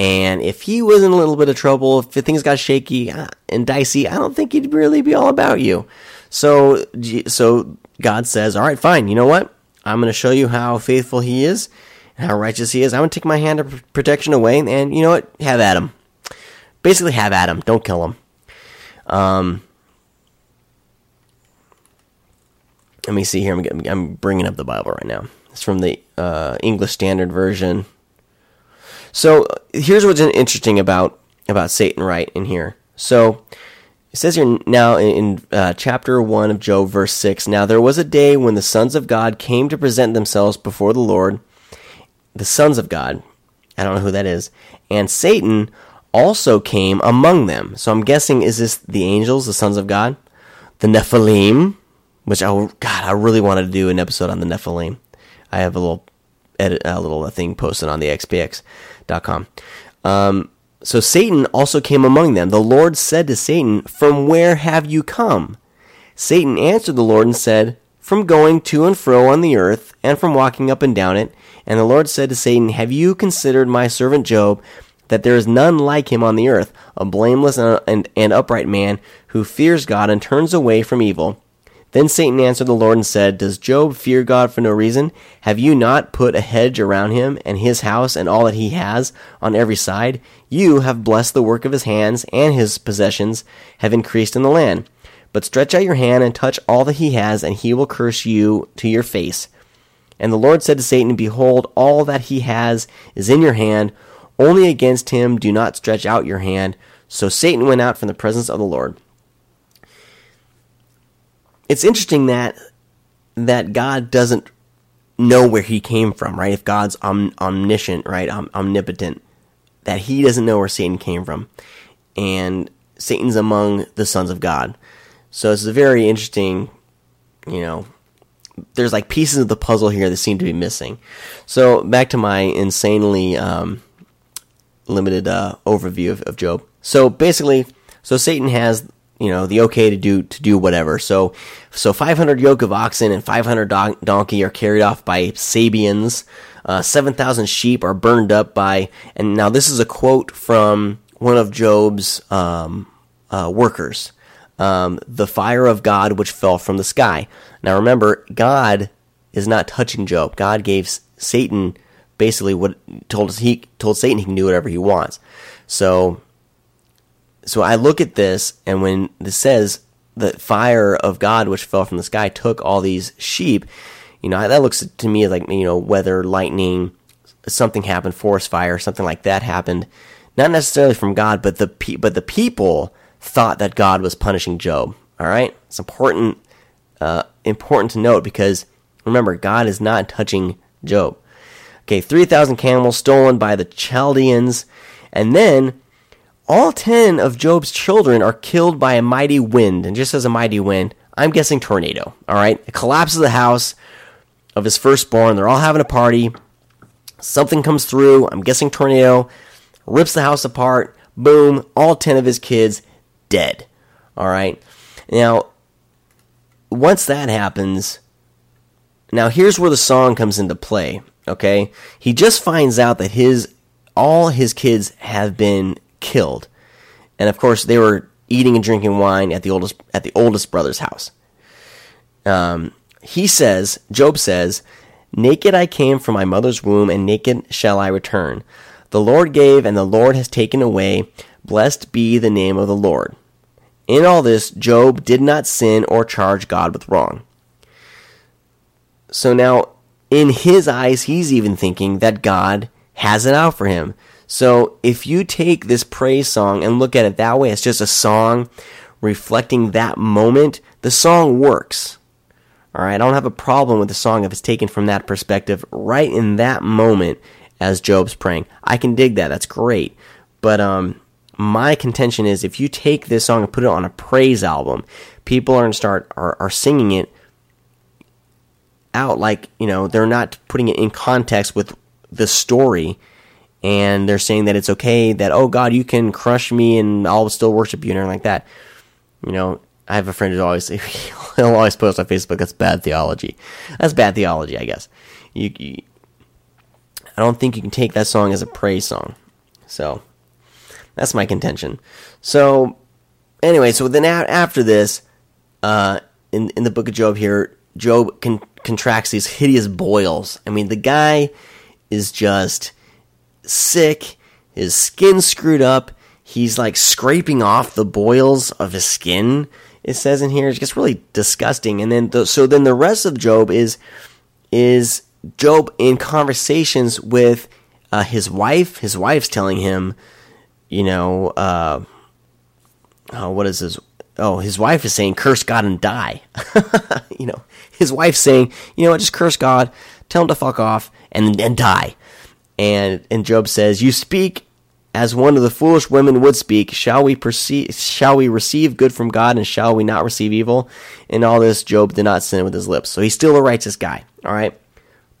And if he was in a little bit of trouble, if things got shaky uh, and dicey, I don't think he'd really be all about you. So, so God says, "All right, fine. You know what? I'm going to show you how faithful he is and how righteous he is. I'm going to take my hand of protection away, and you know what? Have him. Basically, have him. Don't kill him. Um, let me see here. I'm, I'm bringing up the Bible right now. It's from the uh, English Standard Version. So here's what's interesting about about Satan, right in here. So it says here now in uh, chapter 1 of Job, verse 6 Now there was a day when the sons of God came to present themselves before the Lord. The sons of God, I don't know who that is. And Satan also came among them. So I'm guessing, is this the angels, the sons of God? The Nephilim, which I, God, I really wanted to do an episode on the Nephilim. I have a little edit, a little thing posted on the xpx.com. Um, so Satan also came among them. The Lord said to Satan, From where have you come? Satan answered the Lord and said, From going to and fro on the earth, and from walking up and down it. And the Lord said to Satan, Have you considered my servant Job, that there is none like him on the earth, a blameless and, and, and upright man, who fears God and turns away from evil? Then Satan answered the Lord and said, Does Job fear God for no reason? Have you not put a hedge around him and his house and all that he has on every side? You have blessed the work of his hands, and his possessions have increased in the land. But stretch out your hand and touch all that he has, and he will curse you to your face. And the Lord said to Satan, Behold, all that he has is in your hand. Only against him do not stretch out your hand. So Satan went out from the presence of the Lord it's interesting that that God doesn't know where he came from, right? If God's om- omniscient, right, om- omnipotent, that he doesn't know where Satan came from, and Satan's among the sons of God. So it's a very interesting, you know. There's like pieces of the puzzle here that seem to be missing. So back to my insanely um, limited uh, overview of, of Job. So basically, so Satan has you know the okay to do to do whatever. So so 500 yoke of oxen and 500 don- donkey are carried off by Sabeans. Uh, 7,000 sheep are burned up by. And now this is a quote from one of Job's um, uh, workers. Um, the fire of God which fell from the sky. Now remember, God is not touching Job. God gave Satan basically what told us he told Satan he can do whatever he wants. So so I look at this, and when this says the fire of God which fell from the sky took all these sheep, you know that looks to me like you know weather, lightning, something happened, forest fire, something like that happened, not necessarily from God, but the pe- but the people thought that God was punishing Job. All right, it's important uh, important to note because remember God is not touching Job. Okay, three thousand camels stolen by the Chaldeans, and then all 10 of Job's children are killed by a mighty wind. And just as a mighty wind, I'm guessing tornado. All right? It collapses the house of his firstborn. They're all having a party. Something comes through. I'm guessing tornado. Rips the house apart. Boom. All 10 of his kids dead. All right? Now, once that happens, now here's where the song comes into play. Okay, he just finds out that his all his kids have been killed, and of course they were eating and drinking wine at the oldest at the oldest brother's house. Um, he says, Job says, "Naked I came from my mother's womb, and naked shall I return. The Lord gave, and the Lord has taken away. Blessed be the name of the Lord." In all this, Job did not sin or charge God with wrong. So now, in his eyes, he's even thinking that God has it out for him. So if you take this praise song and look at it that way, it's just a song reflecting that moment, the song works. All right, I don't have a problem with the song if it's taken from that perspective right in that moment as Job's praying. I can dig that. That's great. But um my contention is if you take this song and put it on a praise album, people are going to start are, are singing it out like, you know, they're not putting it in context with the story and they're saying that it's okay that oh god you can crush me and I'll still worship you and everything like that. You know, I have a friend who always he'll always post on Facebook that's bad theology. That's bad theology, I guess. You, you I don't think you can take that song as a praise song. So that's my contention. So anyway, so then after this, uh, in in the book of Job here, Job con- contracts these hideous boils. I mean, the guy is just sick, his skin screwed up. He's like scraping off the boils of his skin. It says in here, it's just really disgusting. And then, the, so then the rest of Job is is Job in conversations with uh, his wife. His wife's telling him, you know, uh, oh, what is his? Oh, his wife is saying, "Curse God and die." you know, his wife's saying, "You know what? Just curse God, tell him to fuck off, and and die." And and Job says, "You speak as one of the foolish women would speak. Shall we perceive? Shall we receive good from God, and shall we not receive evil?" In all this, Job did not sin with his lips, so he's still a righteous guy. All right.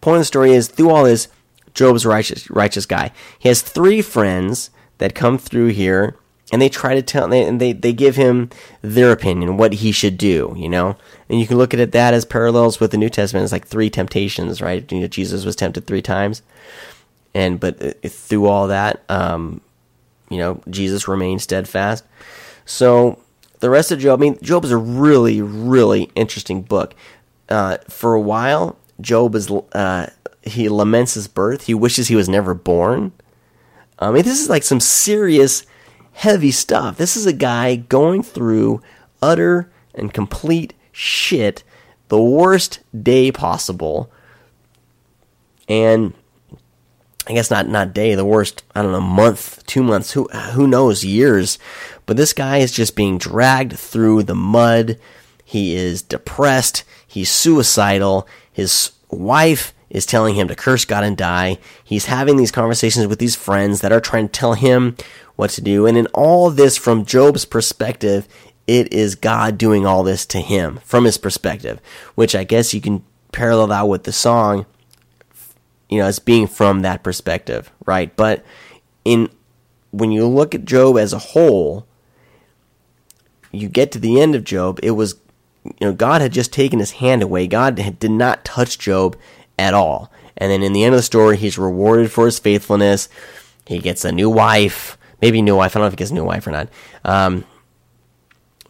Point of the story is, through all this, Job's righteous righteous guy. He has three friends that come through here, and they try to tell, and they they give him their opinion, what he should do. You know, and you can look at it that as parallels with the New Testament. It's like three temptations, right? You know, Jesus was tempted three times and but through all that, um, you know, Jesus remained steadfast. So the rest of Job, I mean, Job is a really, really interesting book. Uh, for a while, Job is uh, he laments his birth. He wishes he was never born. I mean, this is like some serious, heavy stuff. This is a guy going through utter and complete shit, the worst day possible, and I guess not not day, the worst, I don't know, month, two months, who who knows, years. But this guy is just being dragged through the mud. He is depressed. He's suicidal. His wife is telling him to curse God and die. He's having these conversations with these friends that are trying to tell him what to do. And in all this, from Job's perspective, it is God doing all this to him from his perspective, which I guess you can parallel that with the song you know, as being from that perspective, right? But in when you look at Job as a whole, you get to the end of Job, it was you know, God had just taken his hand away. God had, did not touch Job at all. And then in the end of the story, he's rewarded for his faithfulness. He gets a new wife, maybe new wife. I don't know if he gets a new wife or not. Um,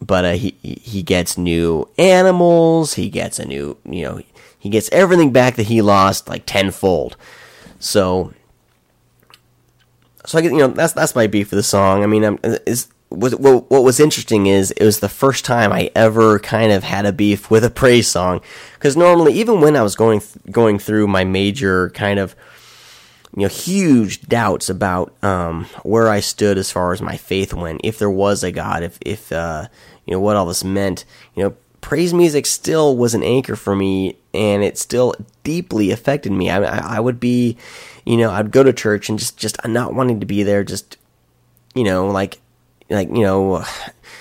but uh, he he gets new animals. He gets a new, you know, he gets everything back that he lost like tenfold. So, so I get you know that's that's my beef for the song. I mean, I'm, is what, what, was interesting is it was the first time I ever kind of had a beef with a praise song because normally even when I was going going through my major kind of you know huge doubts about um, where I stood as far as my faith went, if there was a God, if if uh, you know what all this meant, you know praise music still was an anchor for me and it still deeply affected me. I, I, would be, you know, I'd go to church and just, just not wanting to be there, just, you know, like, like, you know,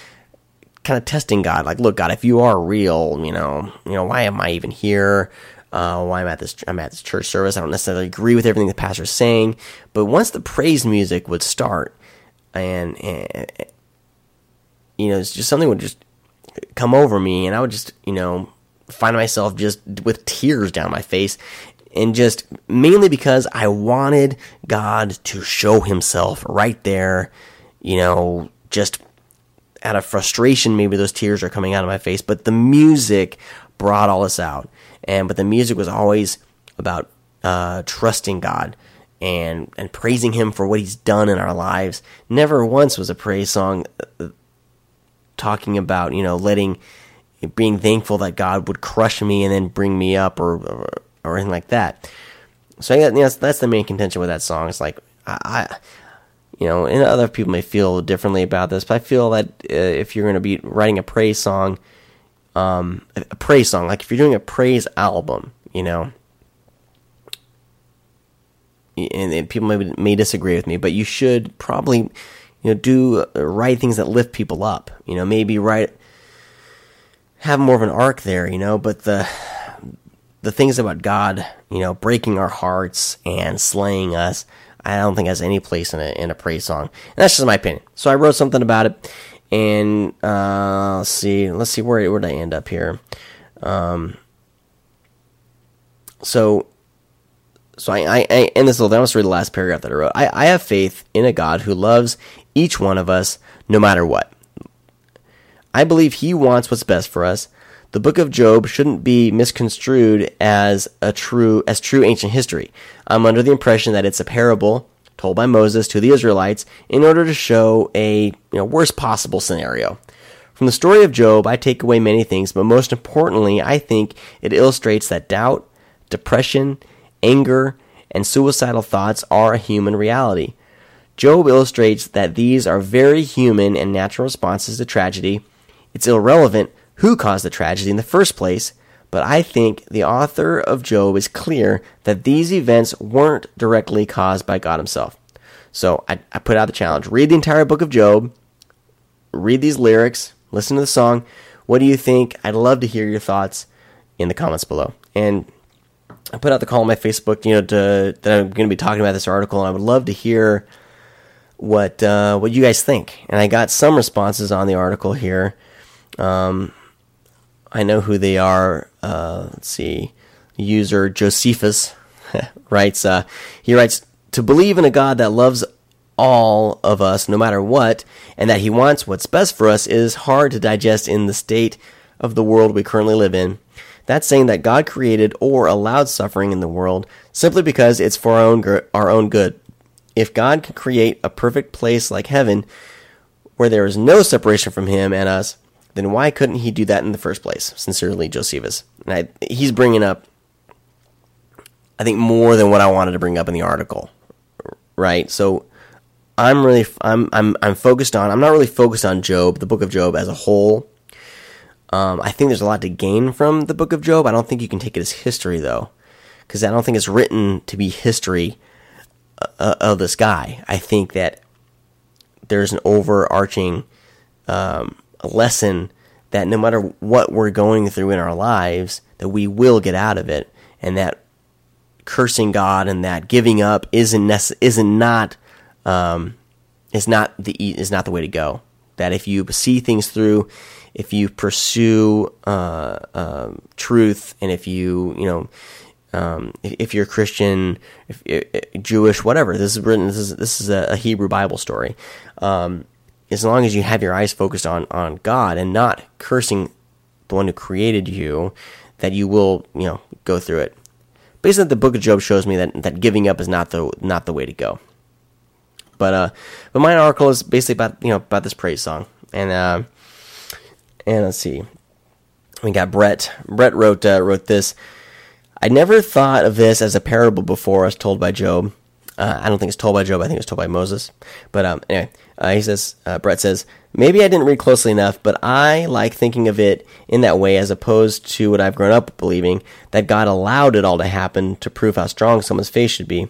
kind of testing God. Like, look, God, if you are real, you know, you know, why am I even here? Uh, why I'm at this, I'm at this church service. I don't necessarily agree with everything the pastor's saying, but once the praise music would start, and, and you know, it's just something would just come over me, and I would just, you know, find myself just with tears down my face. and just mainly because I wanted God to show himself right there, you know, just out of frustration, maybe those tears are coming out of my face, but the music brought all this out. And but the music was always about uh, trusting God and and praising Him for what He's done in our lives. Never once was a praise song uh, talking about you know letting being thankful that God would crush me and then bring me up or or, or anything like that. So yeah, that's, that's the main contention with that song. It's like I, I you know, and other people may feel differently about this, but I feel that uh, if you're going to be writing a praise song, um, a praise song, like if you're doing a praise album, you know, and, and people may, may disagree with me, but you should probably, you know, do uh, write things that lift people up. You know, maybe write have more of an arc there. You know, but the the things about God, you know, breaking our hearts and slaying us, I don't think has any place in a in a praise song. And that's just my opinion. So I wrote something about it, and uh, let's see, let's see where where I end up here. Um, so so I, I, I and this little. I'll just read the last paragraph that I wrote. I, I have faith in a God who loves each one of us no matter what. I believe he wants what's best for us. The book of Job shouldn't be misconstrued as a true as true ancient history. I'm under the impression that it's a parable told by Moses to the Israelites in order to show a you know, worst possible scenario. From the story of Job, I take away many things, but most importantly, I think it illustrates that doubt, depression, anger, and suicidal thoughts are a human reality. Job illustrates that these are very human and natural responses to tragedy. It's irrelevant who caused the tragedy in the first place, but I think the author of Job is clear that these events weren't directly caused by God Himself. So I, I put out the challenge read the entire book of Job, read these lyrics, listen to the song. What do you think? I'd love to hear your thoughts in the comments below. And I put out the call on my Facebook, you know, to, that I'm going to be talking about this article, and I would love to hear what uh, what you guys think. And I got some responses on the article here. Um, I know who they are. Uh, let's see. User Josephus writes. Uh, he writes to believe in a God that loves all of us, no matter what, and that He wants what's best for us is hard to digest in the state of the world we currently live in. That's saying that God created or allowed suffering in the world simply because it's for our own, our own good. If God can create a perfect place like heaven, where there is no separation from Him and us, then why couldn't He do that in the first place? Sincerely, Josephus. And I, he's bringing up, I think, more than what I wanted to bring up in the article, right? So I'm really, I'm, I'm, I'm focused on. I'm not really focused on Job, the book of Job as a whole. Um, I think there's a lot to gain from the book of Job. I don't think you can take it as history though, because I don't think it's written to be history uh, uh, of this guy. I think that there's an overarching um, lesson that no matter what we're going through in our lives, that we will get out of it, and that cursing God and that giving up isn't nece- isn't not um, is not the is not the way to go. That if you see things through if you pursue uh, uh, truth and if you you know um, if, if, you're Christian, if, if, Jewish, whatever. This is written. This is this is a, a Hebrew Bible story. Um, as long as you have your eyes focused on on God and not cursing the one who created you, that you will you know go through it. Basically, the Book of Job shows me that that giving up is not the not the way to go. But uh, but my article is basically about you know about this praise song and. Uh, and let's see. We got Brett. Brett wrote uh, wrote this. I never thought of this as a parable before, as told by Job. Uh, I don't think it's told by Job. I think it's told by Moses. But um, anyway, uh, he says. Uh, Brett says maybe I didn't read closely enough, but I like thinking of it in that way, as opposed to what I've grown up believing that God allowed it all to happen to prove how strong someone's faith should be.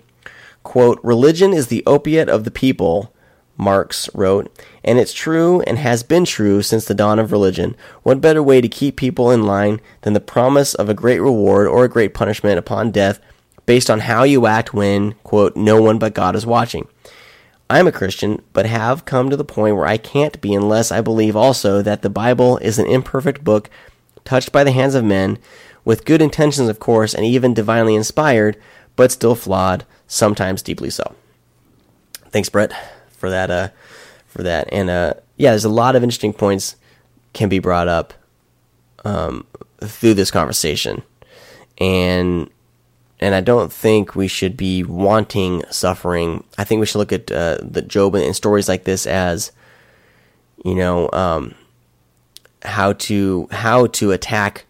Quote: Religion is the opiate of the people Marx wrote, and it's true and has been true since the dawn of religion. What better way to keep people in line than the promise of a great reward or a great punishment upon death based on how you act when, quote, no one but God is watching? I'm a Christian, but have come to the point where I can't be unless I believe also that the Bible is an imperfect book touched by the hands of men with good intentions, of course, and even divinely inspired, but still flawed, sometimes deeply so. Thanks, Brett, for that. Uh, for that, and uh, yeah, there's a lot of interesting points can be brought up um, through this conversation, and and I don't think we should be wanting suffering. I think we should look at uh, the Job and, stories like this as, you know, um, how to how to attack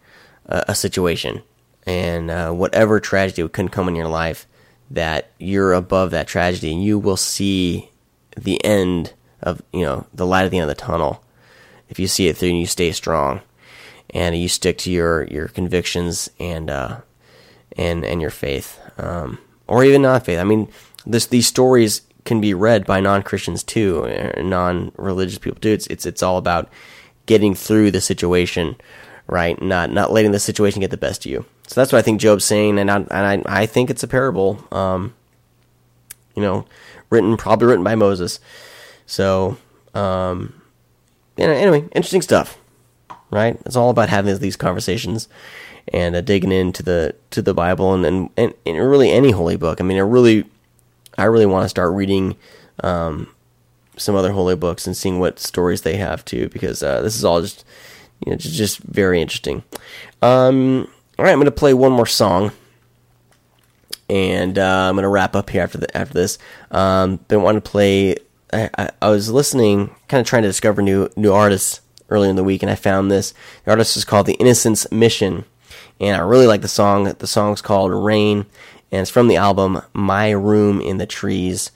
a, a situation, and uh, whatever tragedy can come in your life, that you're above that tragedy, and you will see the end of you know the light at the end of the tunnel. If you see it through and you stay strong, and you stick to your your convictions and uh, and and your faith, um, or even not faith. I mean, this these stories can be read by non Christians too, non religious people too. It's it's it's all about getting through the situation, right? Not not letting the situation get the best of you. So that's what I think Job's saying, and I and I, I think it's a parable. Um, you know, written probably written by Moses. So, um, anyway, interesting stuff, right? It's all about having these conversations and uh, digging into the to the Bible and, and and really any holy book. I mean, I really, I really want to start reading um, some other holy books and seeing what stories they have too, because uh, this is all just you know just, just very interesting. Um, all right, I'm going to play one more song and uh, I'm gonna wrap up here after the after this. Um, been wanting to play. I, I, I was listening, kind of trying to discover new new artists earlier in the week, and I found this. The artist is called The Innocence Mission, and I really like the song. The song's called Rain, and it's from the album My Room in the Trees.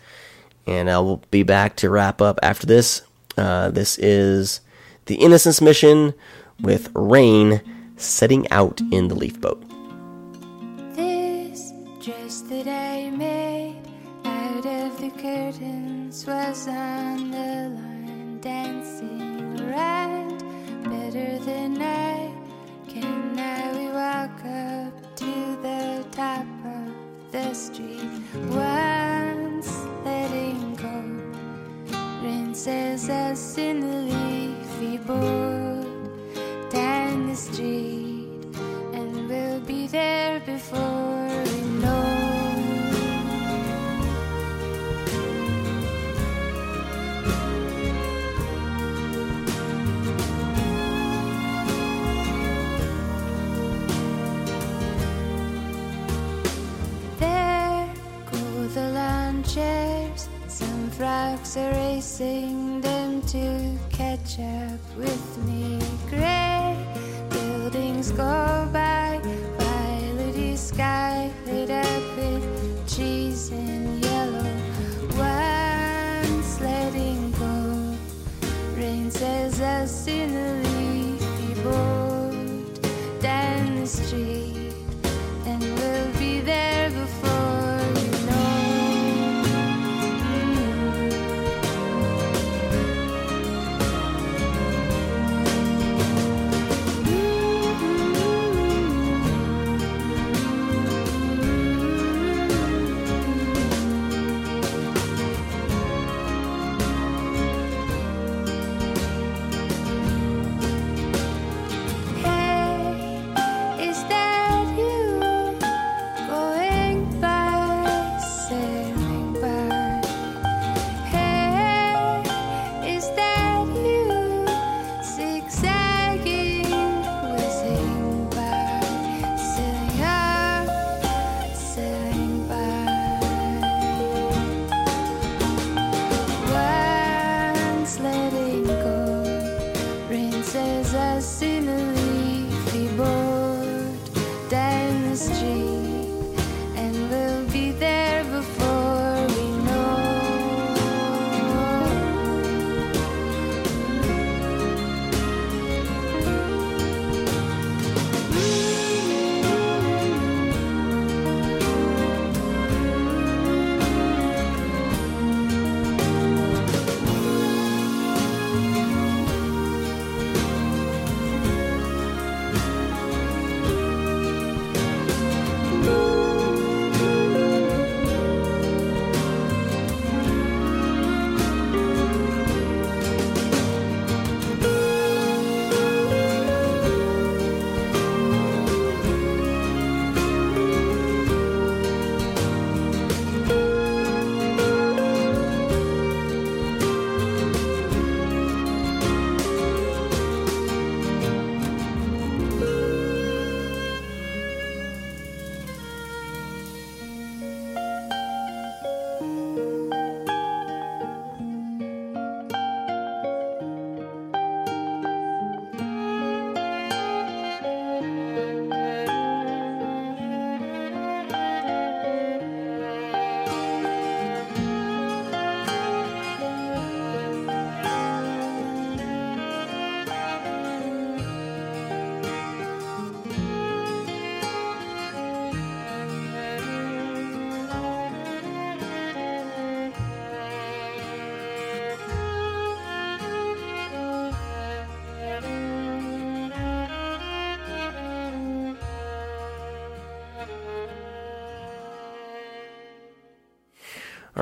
And I will be back to wrap up after this. Uh, this is The Innocence Mission with Rain setting out in the leaf boat. This dress that I made out of the curtains was on the line, dancing around better than I can. Now up to the top of the street, once letting go. Rain says us in the leafy boat down the street, and we'll be there before racing them to catch up with me. Gray buildings go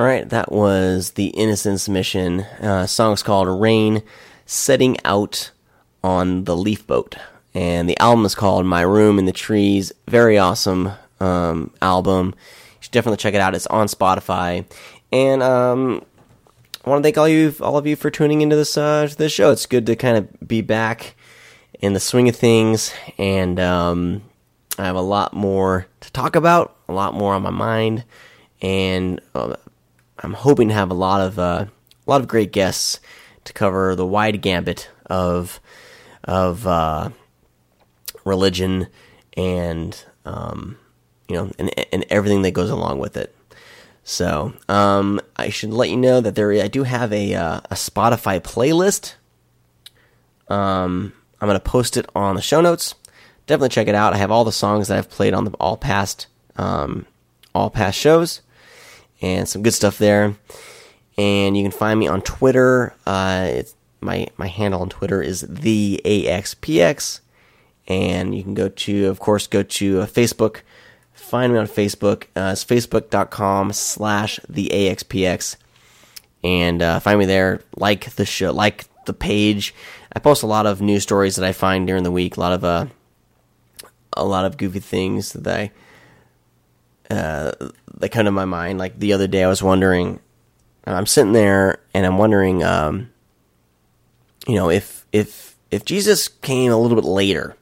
All right, that was the Innocence Mission. Uh, song's called "Rain," setting out on the leaf boat, and the album is called "My Room in the Trees." Very awesome um, album. You should definitely check it out. It's on Spotify, and um, I want to thank all you, all of you, for tuning into this uh, this show. It's good to kind of be back in the swing of things, and um, I have a lot more to talk about, a lot more on my mind, and uh, I'm hoping to have a lot of uh, a lot of great guests to cover the wide gambit of of uh, religion and um, you know and, and everything that goes along with it. So um, I should let you know that there I do have a uh, a Spotify playlist. Um, I'm gonna post it on the show notes. Definitely check it out. I have all the songs that I've played on the all past um, all past shows and some good stuff there. And you can find me on Twitter. Uh, my my handle on Twitter is the AXPX, and you can go to, of course, go to uh, Facebook. Find me on Facebook. Uh, it's facebook.com slash the AXPX, and uh, find me there. Like the show, like the page. I post a lot of news stories that I find during the week. A lot of uh, a lot of goofy things that I uh, that come to my mind. Like the other day, I was wondering. And I'm sitting there and I'm wondering, um, you know, if if if Jesus came a little bit later,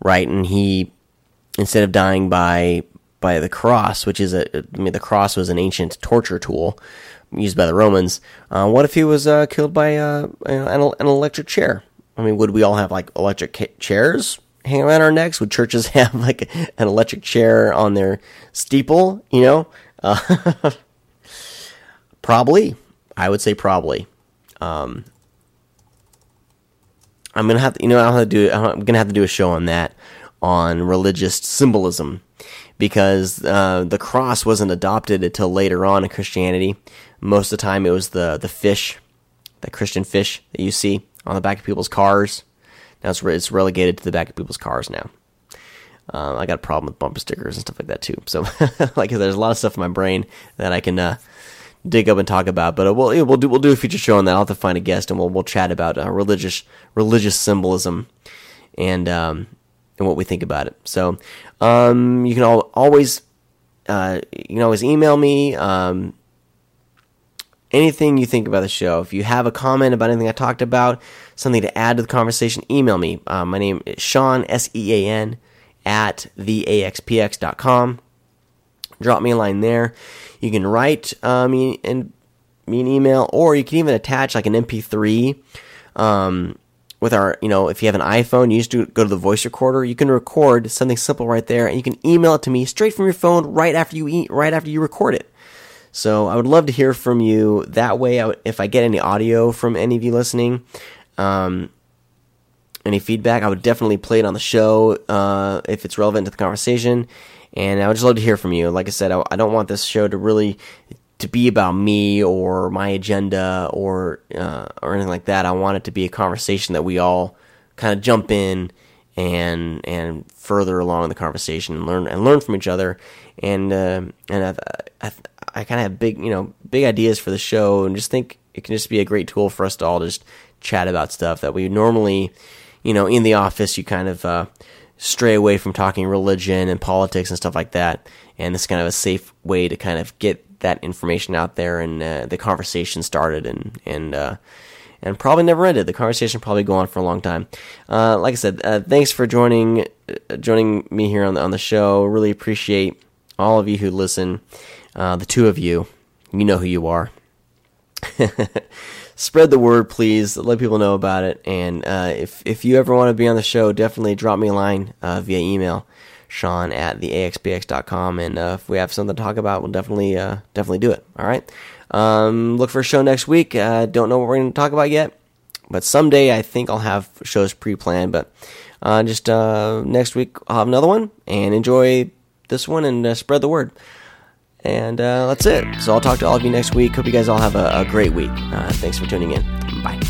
right, and he instead of dying by by the cross, which is a I mean the cross was an ancient torture tool used by the Romans. Uh, what if he was uh, killed by uh, an, an electric chair? I mean, would we all have like electric ca- chairs hang around our necks? Would churches have like an electric chair on their steeple? You know, uh, probably. I would say probably. Um, I'm gonna have to, you know, I'll have to do. I'm gonna have to do a show on that, on religious symbolism, because uh, the cross wasn't adopted until later on in Christianity. Most of the time, it was the the fish, the Christian fish that you see on the back of people's cars. Now it's, re- it's relegated to the back of people's cars now. Um, I got a problem with bumper stickers and stuff like that too. So, like, there's a lot of stuff in my brain that I can uh, dig up and talk about. But uh, we'll we'll do we'll do a future show on that. I'll have to find a guest and we'll we'll chat about uh, religious religious symbolism and um, and what we think about it. So, um, you can all, always uh, you can always email me. Um, anything you think about the show. If you have a comment about anything I talked about, something to add to the conversation, email me. Uh, my name is Sean, S E A N, at theaxpx.com. Drop me a line there. You can write uh, me, and, me an email, or you can even attach like an MP3. Um, with our, you know, if you have an iPhone, you just go to the voice recorder. You can record something simple right there, and you can email it to me straight from your phone right after you eat, right after you record it. So I would love to hear from you that way. I would, if I get any audio from any of you listening, um, any feedback, I would definitely play it on the show uh, if it's relevant to the conversation. And I would just love to hear from you. Like I said, I, I don't want this show to really to be about me or my agenda or uh, or anything like that. I want it to be a conversation that we all kind of jump in and and further along the conversation and learn and learn from each other. And uh, and I've, I've, I kind of have big, you know, big ideas for the show, and just think it can just be a great tool for us to all just chat about stuff that we normally, you know, in the office, you kind of uh, stray away from talking religion and politics and stuff like that. And this is kind of a safe way to kind of get that information out there and uh, the conversation started and and uh, and probably never ended. The conversation probably go on for a long time. Uh, like I said, uh, thanks for joining uh, joining me here on the, on the show. Really appreciate all of you who listen. The two of you, you know who you are. Spread the word, please. Let people know about it. And uh, if if you ever want to be on the show, definitely drop me a line uh, via email, Sean at theaxpx.com. And uh, if we have something to talk about, we'll definitely uh, definitely do it. All right. Um, look for a show next week. Uh, don't know what we're going to talk about yet, but someday I think I'll have shows pre-planned. But uh, just next week I'll have another one, and enjoy this one and spread the word. And uh, that's it. So I'll talk to all of you next week. Hope you guys all have a, a great week. Uh, thanks for tuning in. Bye.